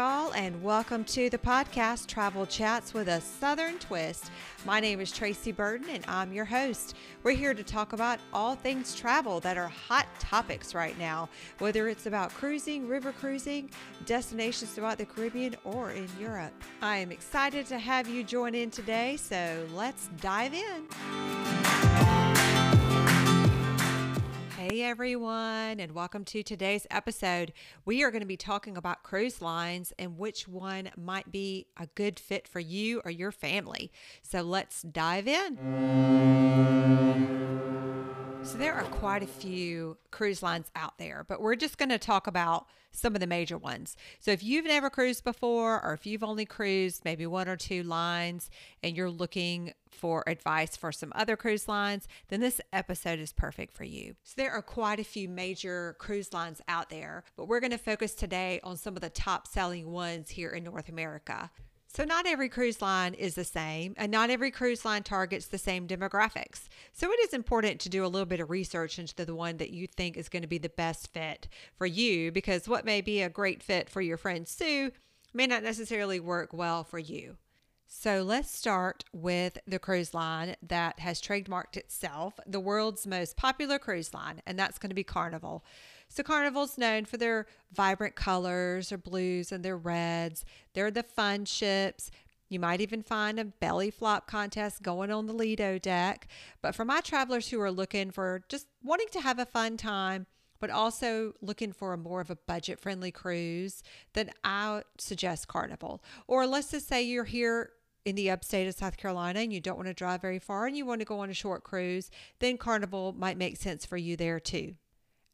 y'all, and welcome to the podcast Travel Chats with a Southern Twist. My name is Tracy Burton, and I'm your host. We're here to talk about all things travel that are hot topics right now, whether it's about cruising, river cruising, destinations throughout the Caribbean, or in Europe. I am excited to have you join in today, so let's dive in. Hey everyone, and welcome to today's episode. We are going to be talking about cruise lines and which one might be a good fit for you or your family. So let's dive in. So, there are quite a few cruise lines out there, but we're just going to talk about some of the major ones. So, if you've never cruised before, or if you've only cruised maybe one or two lines and you're looking for advice for some other cruise lines, then this episode is perfect for you. So, there are quite a few major cruise lines out there, but we're going to focus today on some of the top selling ones here in North America. So, not every cruise line is the same, and not every cruise line targets the same demographics. So, it is important to do a little bit of research into the one that you think is going to be the best fit for you because what may be a great fit for your friend Sue may not necessarily work well for you. So, let's start with the cruise line that has trademarked itself the world's most popular cruise line, and that's going to be Carnival. So Carnival's known for their vibrant colors, their blues and their reds. They're the fun ships. You might even find a belly flop contest going on the Lido deck. But for my travelers who are looking for just wanting to have a fun time, but also looking for a more of a budget friendly cruise, then I suggest Carnival. Or let's just say you're here in the upstate of South Carolina and you don't want to drive very far and you want to go on a short cruise, then Carnival might make sense for you there too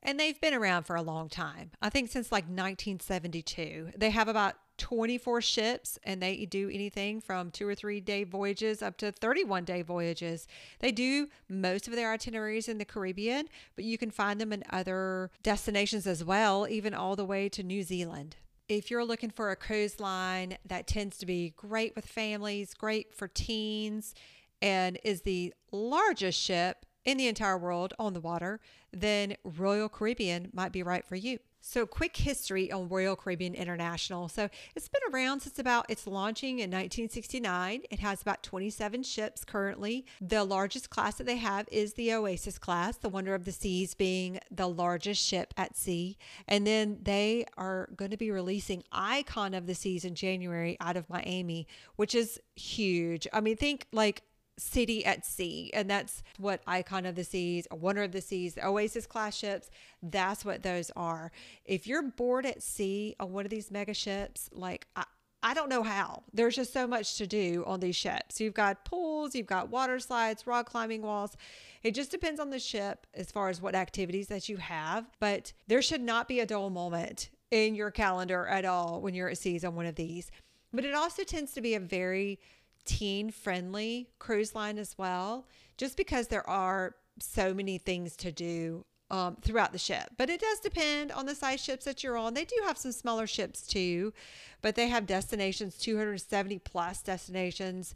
and they've been around for a long time. I think since like 1972. They have about 24 ships and they do anything from two or three day voyages up to 31 day voyages. They do most of their itineraries in the Caribbean, but you can find them in other destinations as well, even all the way to New Zealand. If you're looking for a cruise line that tends to be great with families, great for teens, and is the largest ship in the entire world on the water, then Royal Caribbean might be right for you. So, quick history on Royal Caribbean International. So, it's been around since about its launching in 1969. It has about 27 ships currently. The largest class that they have is the Oasis class, the Wonder of the Seas being the largest ship at sea. And then they are going to be releasing Icon of the Seas in January out of Miami, which is huge. I mean, think like city at sea. And that's what Icon of the Seas, Wonder of the Seas, Oasis class ships, that's what those are. If you're bored at sea on one of these mega ships, like I, I don't know how. There's just so much to do on these ships. You've got pools, you've got water slides, rock climbing walls. It just depends on the ship as far as what activities that you have, but there should not be a dull moment in your calendar at all when you're at sea on one of these. But it also tends to be a very teen friendly cruise line as well, just because there are so many things to do um, throughout the ship. But it does depend on the size ships that you're on. They do have some smaller ships too, but they have destinations 270 plus destinations,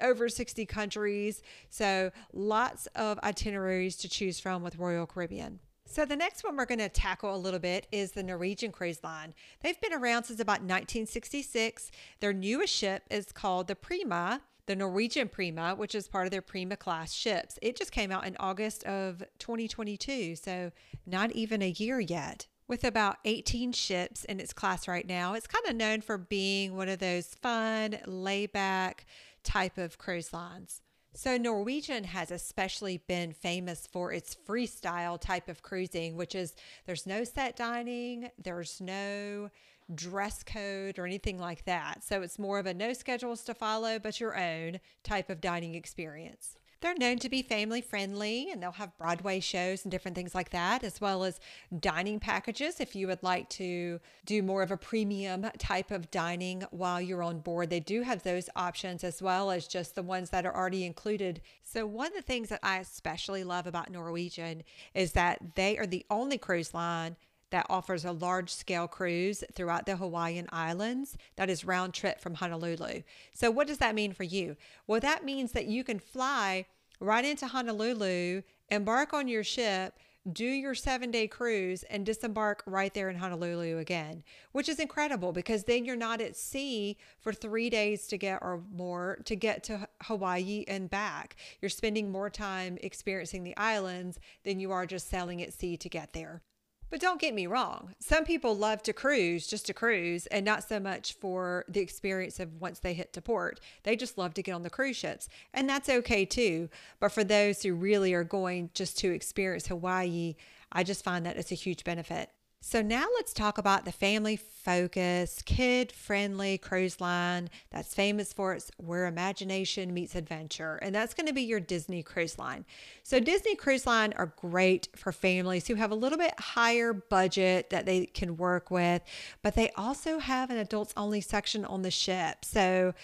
over 60 countries. So lots of itineraries to choose from with Royal Caribbean. So, the next one we're going to tackle a little bit is the Norwegian Cruise Line. They've been around since about 1966. Their newest ship is called the Prima, the Norwegian Prima, which is part of their Prima class ships. It just came out in August of 2022, so not even a year yet. With about 18 ships in its class right now, it's kind of known for being one of those fun, layback type of cruise lines. So, Norwegian has especially been famous for its freestyle type of cruising, which is there's no set dining, there's no dress code or anything like that. So, it's more of a no schedules to follow, but your own type of dining experience. They're known to be family friendly and they'll have Broadway shows and different things like that, as well as dining packages if you would like to do more of a premium type of dining while you're on board. They do have those options as well as just the ones that are already included. So, one of the things that I especially love about Norwegian is that they are the only cruise line that offers a large scale cruise throughout the Hawaiian Islands that is round trip from Honolulu. So, what does that mean for you? Well, that means that you can fly right into Honolulu, embark on your ship, do your seven day cruise, and disembark right there in Honolulu again, which is incredible because then you're not at sea for three days to get or more to get to Hawaii and back. You're spending more time experiencing the islands than you are just sailing at sea to get there. But don't get me wrong. Some people love to cruise just to cruise and not so much for the experience of once they hit to port. They just love to get on the cruise ships. And that's okay too. But for those who really are going just to experience Hawaii, I just find that it's a huge benefit. So, now let's talk about the family focused, kid friendly cruise line that's famous for its where imagination meets adventure. And that's going to be your Disney Cruise Line. So, Disney Cruise Line are great for families who have a little bit higher budget that they can work with, but they also have an adults only section on the ship. So,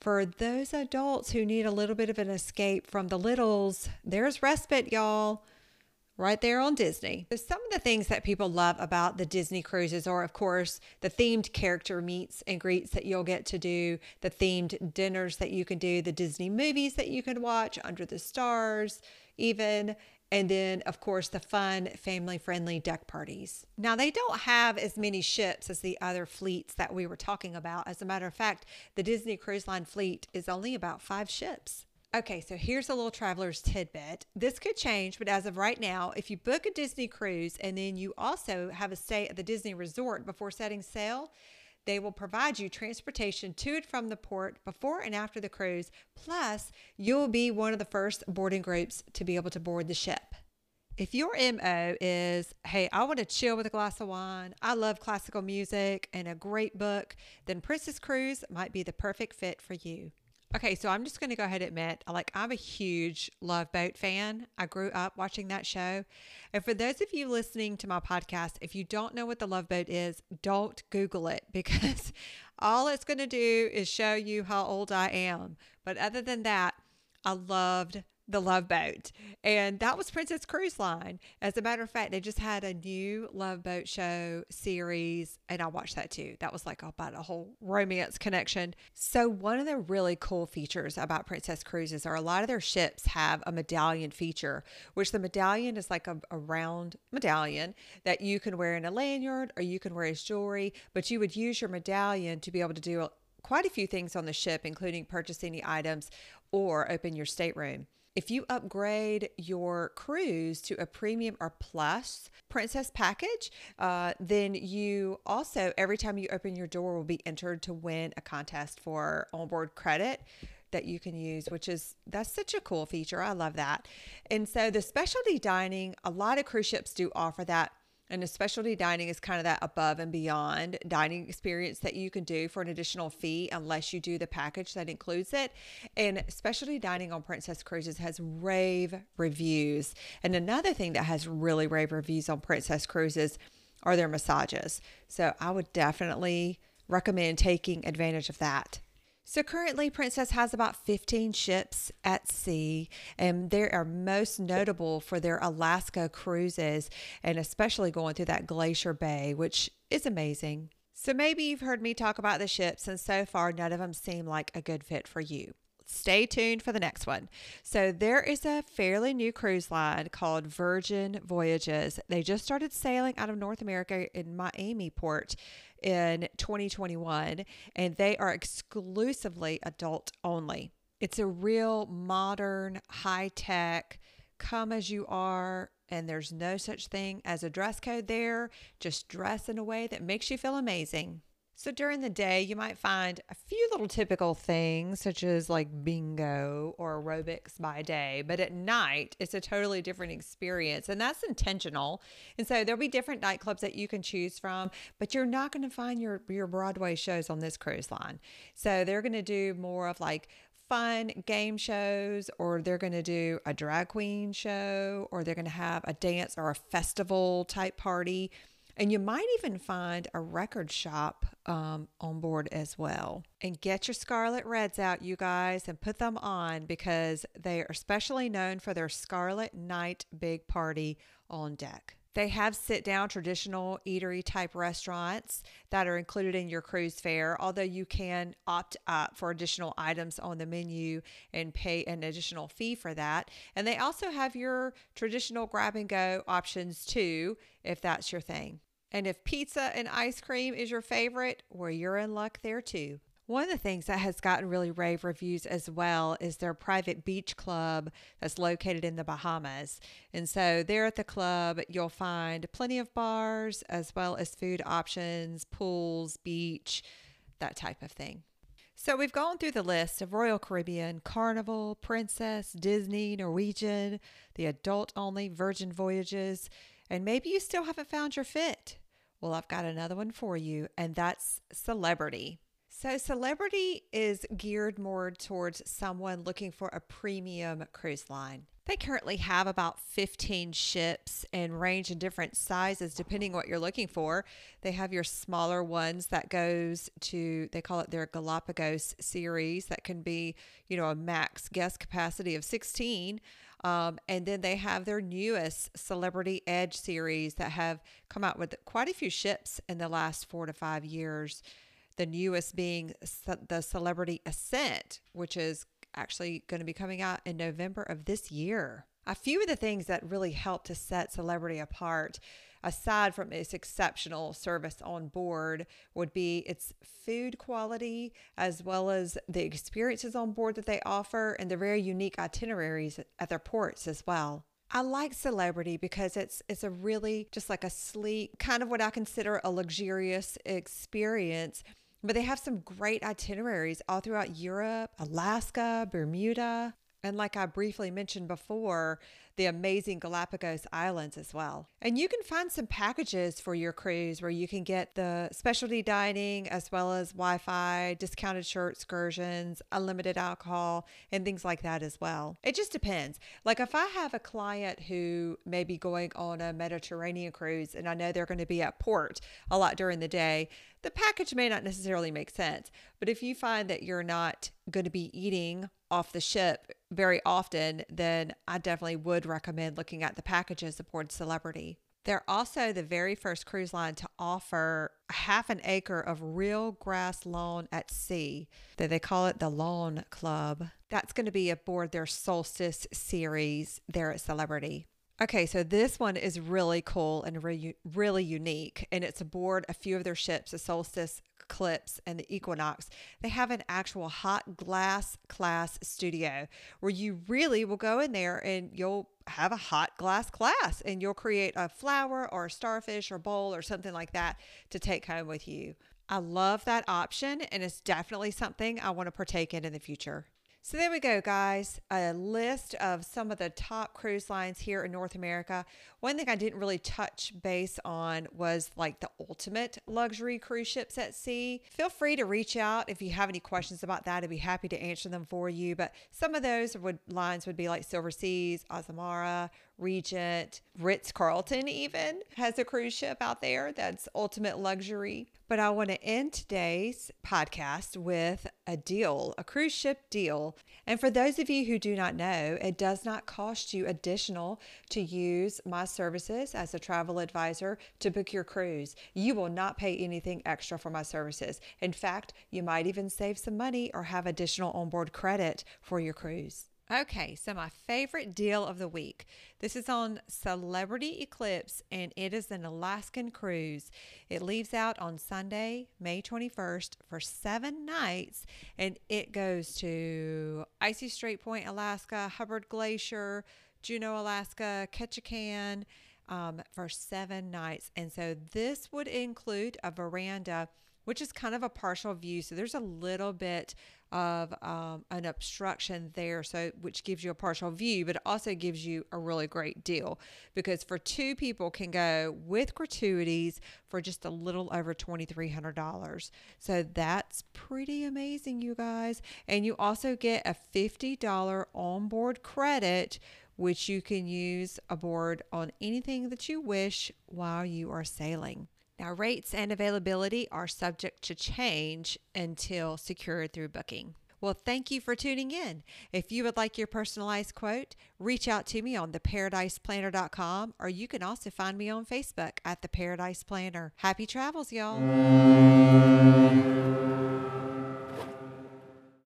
for those adults who need a little bit of an escape from the littles, there's respite, y'all right there on Disney. So some of the things that people love about the Disney cruises are, of course, the themed character meets and greets that you'll get to do, the themed dinners that you can do, the Disney movies that you can watch, Under the Stars, even. And then, of course, the fun, family friendly deck parties. Now, they don't have as many ships as the other fleets that we were talking about. As a matter of fact, the Disney Cruise Line fleet is only about five ships. Okay, so here's a little traveler's tidbit. This could change, but as of right now, if you book a Disney cruise and then you also have a stay at the Disney resort before setting sail, they will provide you transportation to and from the port before and after the cruise. Plus, you'll be one of the first boarding groups to be able to board the ship. If your MO is, hey, I want to chill with a glass of wine, I love classical music and a great book, then Princess Cruise might be the perfect fit for you. Okay, so I'm just going to go ahead and admit, like, I'm a huge Love Boat fan. I grew up watching that show. And for those of you listening to my podcast, if you don't know what the Love Boat is, don't Google it because all it's going to do is show you how old I am. But other than that, I loved the Love Boat. And that was Princess Cruise Line. As a matter of fact, they just had a new Love Boat show series, and I watched that too. That was like about a whole romance connection. So, one of the really cool features about Princess Cruises are a lot of their ships have a medallion feature, which the medallion is like a, a round medallion that you can wear in a lanyard or you can wear as jewelry, but you would use your medallion to be able to do uh, quite a few things on the ship, including purchasing the items or open your stateroom. If you upgrade your cruise to a premium or plus princess package, uh, then you also, every time you open your door, will be entered to win a contest for onboard credit that you can use, which is that's such a cool feature. I love that. And so the specialty dining, a lot of cruise ships do offer that and a specialty dining is kind of that above and beyond dining experience that you can do for an additional fee unless you do the package that includes it. And specialty dining on Princess Cruises has rave reviews. And another thing that has really rave reviews on Princess Cruises are their massages. So I would definitely recommend taking advantage of that. So currently, Princess has about 15 ships at sea, and they are most notable for their Alaska cruises and especially going through that Glacier Bay, which is amazing. So maybe you've heard me talk about the ships, and so far, none of them seem like a good fit for you. Stay tuned for the next one. So, there is a fairly new cruise line called Virgin Voyages. They just started sailing out of North America in Miami port in 2021, and they are exclusively adult only. It's a real modern, high tech, come as you are, and there's no such thing as a dress code there. Just dress in a way that makes you feel amazing. So during the day, you might find a few little typical things, such as like bingo or aerobics by day, but at night, it's a totally different experience, and that's intentional. And so there'll be different nightclubs that you can choose from, but you're not going to find your your Broadway shows on this cruise line. So they're going to do more of like fun game shows, or they're going to do a drag queen show, or they're going to have a dance or a festival type party and you might even find a record shop um, on board as well. And get your Scarlet Reds out, you guys, and put them on because they are especially known for their Scarlet Night Big Party on deck. They have sit down traditional eatery type restaurants that are included in your cruise fare, although you can opt up for additional items on the menu and pay an additional fee for that. And they also have your traditional grab and go options too, if that's your thing. And if pizza and ice cream is your favorite, well, you're in luck there too. One of the things that has gotten really rave reviews as well is their private beach club that's located in the Bahamas. And so, there at the club, you'll find plenty of bars as well as food options, pools, beach, that type of thing. So, we've gone through the list of Royal Caribbean, Carnival, Princess, Disney, Norwegian, the adult only Virgin Voyages, and maybe you still haven't found your fit. Well, I've got another one for you, and that's Celebrity. So, celebrity is geared more towards someone looking for a premium cruise line. They currently have about 15 ships and range in different sizes depending what you're looking for. They have your smaller ones that goes to they call it their Galapagos series that can be, you know, a max guest capacity of 16. Um, and then they have their newest Celebrity Edge series that have come out with quite a few ships in the last 4 to 5 years the newest being the Celebrity Ascent, which is actually going to be coming out in November of this year. A few of the things that really help to set Celebrity apart, aside from its exceptional service on board, would be its food quality, as well as the experiences on board that they offer and the very unique itineraries at their ports as well. I like Celebrity because it's it's a really just like a sleek kind of what I consider a luxurious experience but they have some great itineraries all throughout Europe, Alaska, Bermuda, and like I briefly mentioned before, the amazing Galapagos Islands as well. And you can find some packages for your cruise where you can get the specialty dining as well as Wi Fi, discounted shore excursions, unlimited alcohol, and things like that as well. It just depends. Like if I have a client who may be going on a Mediterranean cruise and I know they're going to be at port a lot during the day, the package may not necessarily make sense. But if you find that you're not going to be eating off the ship very often, then I definitely would recommend looking at the packages aboard Celebrity. They're also the very first cruise line to offer half an acre of real grass lawn at sea. That they call it the Lawn Club. That's going to be aboard their Solstice series there at Celebrity. Okay, so this one is really cool and re- really unique, and it's aboard a few of their ships, the Solstice, Eclipse, and the Equinox. They have an actual hot glass class studio where you really will go in there and you'll have a hot glass class and you'll create a flower or a starfish or bowl or something like that to take home with you. I love that option, and it's definitely something I want to partake in in the future. So there we go, guys. A list of some of the top cruise lines here in North America. One thing I didn't really touch base on was like the ultimate luxury cruise ships at sea. Feel free to reach out if you have any questions about that. I'd be happy to answer them for you. But some of those would lines would be like Silver Seas, Azamara, Regent, Ritz Carlton, even has a cruise ship out there that's ultimate luxury. But I want to end today's podcast with a deal, a cruise ship deal. And for those of you who do not know, it does not cost you additional to use my services as a travel advisor to book your cruise. You will not pay anything extra for my services. In fact, you might even save some money or have additional onboard credit for your cruise. Okay, so my favorite deal of the week. This is on Celebrity Eclipse and it is an Alaskan cruise. It leaves out on Sunday, May 21st for seven nights and it goes to Icy Strait Point, Alaska, Hubbard Glacier, Juneau, Alaska, Ketchikan um, for seven nights. And so this would include a veranda which is kind of a partial view. So there's a little bit of um, an obstruction there, so which gives you a partial view, but it also gives you a really great deal because for two people can go with gratuities for just a little over twenty three hundred dollars. So that's pretty amazing, you guys. And you also get a fifty dollar onboard credit which you can use aboard on anything that you wish while you are sailing. Now, rates and availability are subject to change until secured through booking. Well, thank you for tuning in. If you would like your personalized quote, reach out to me on theparadiseplanner.com or you can also find me on Facebook at The Paradise Planner. Happy travels, y'all.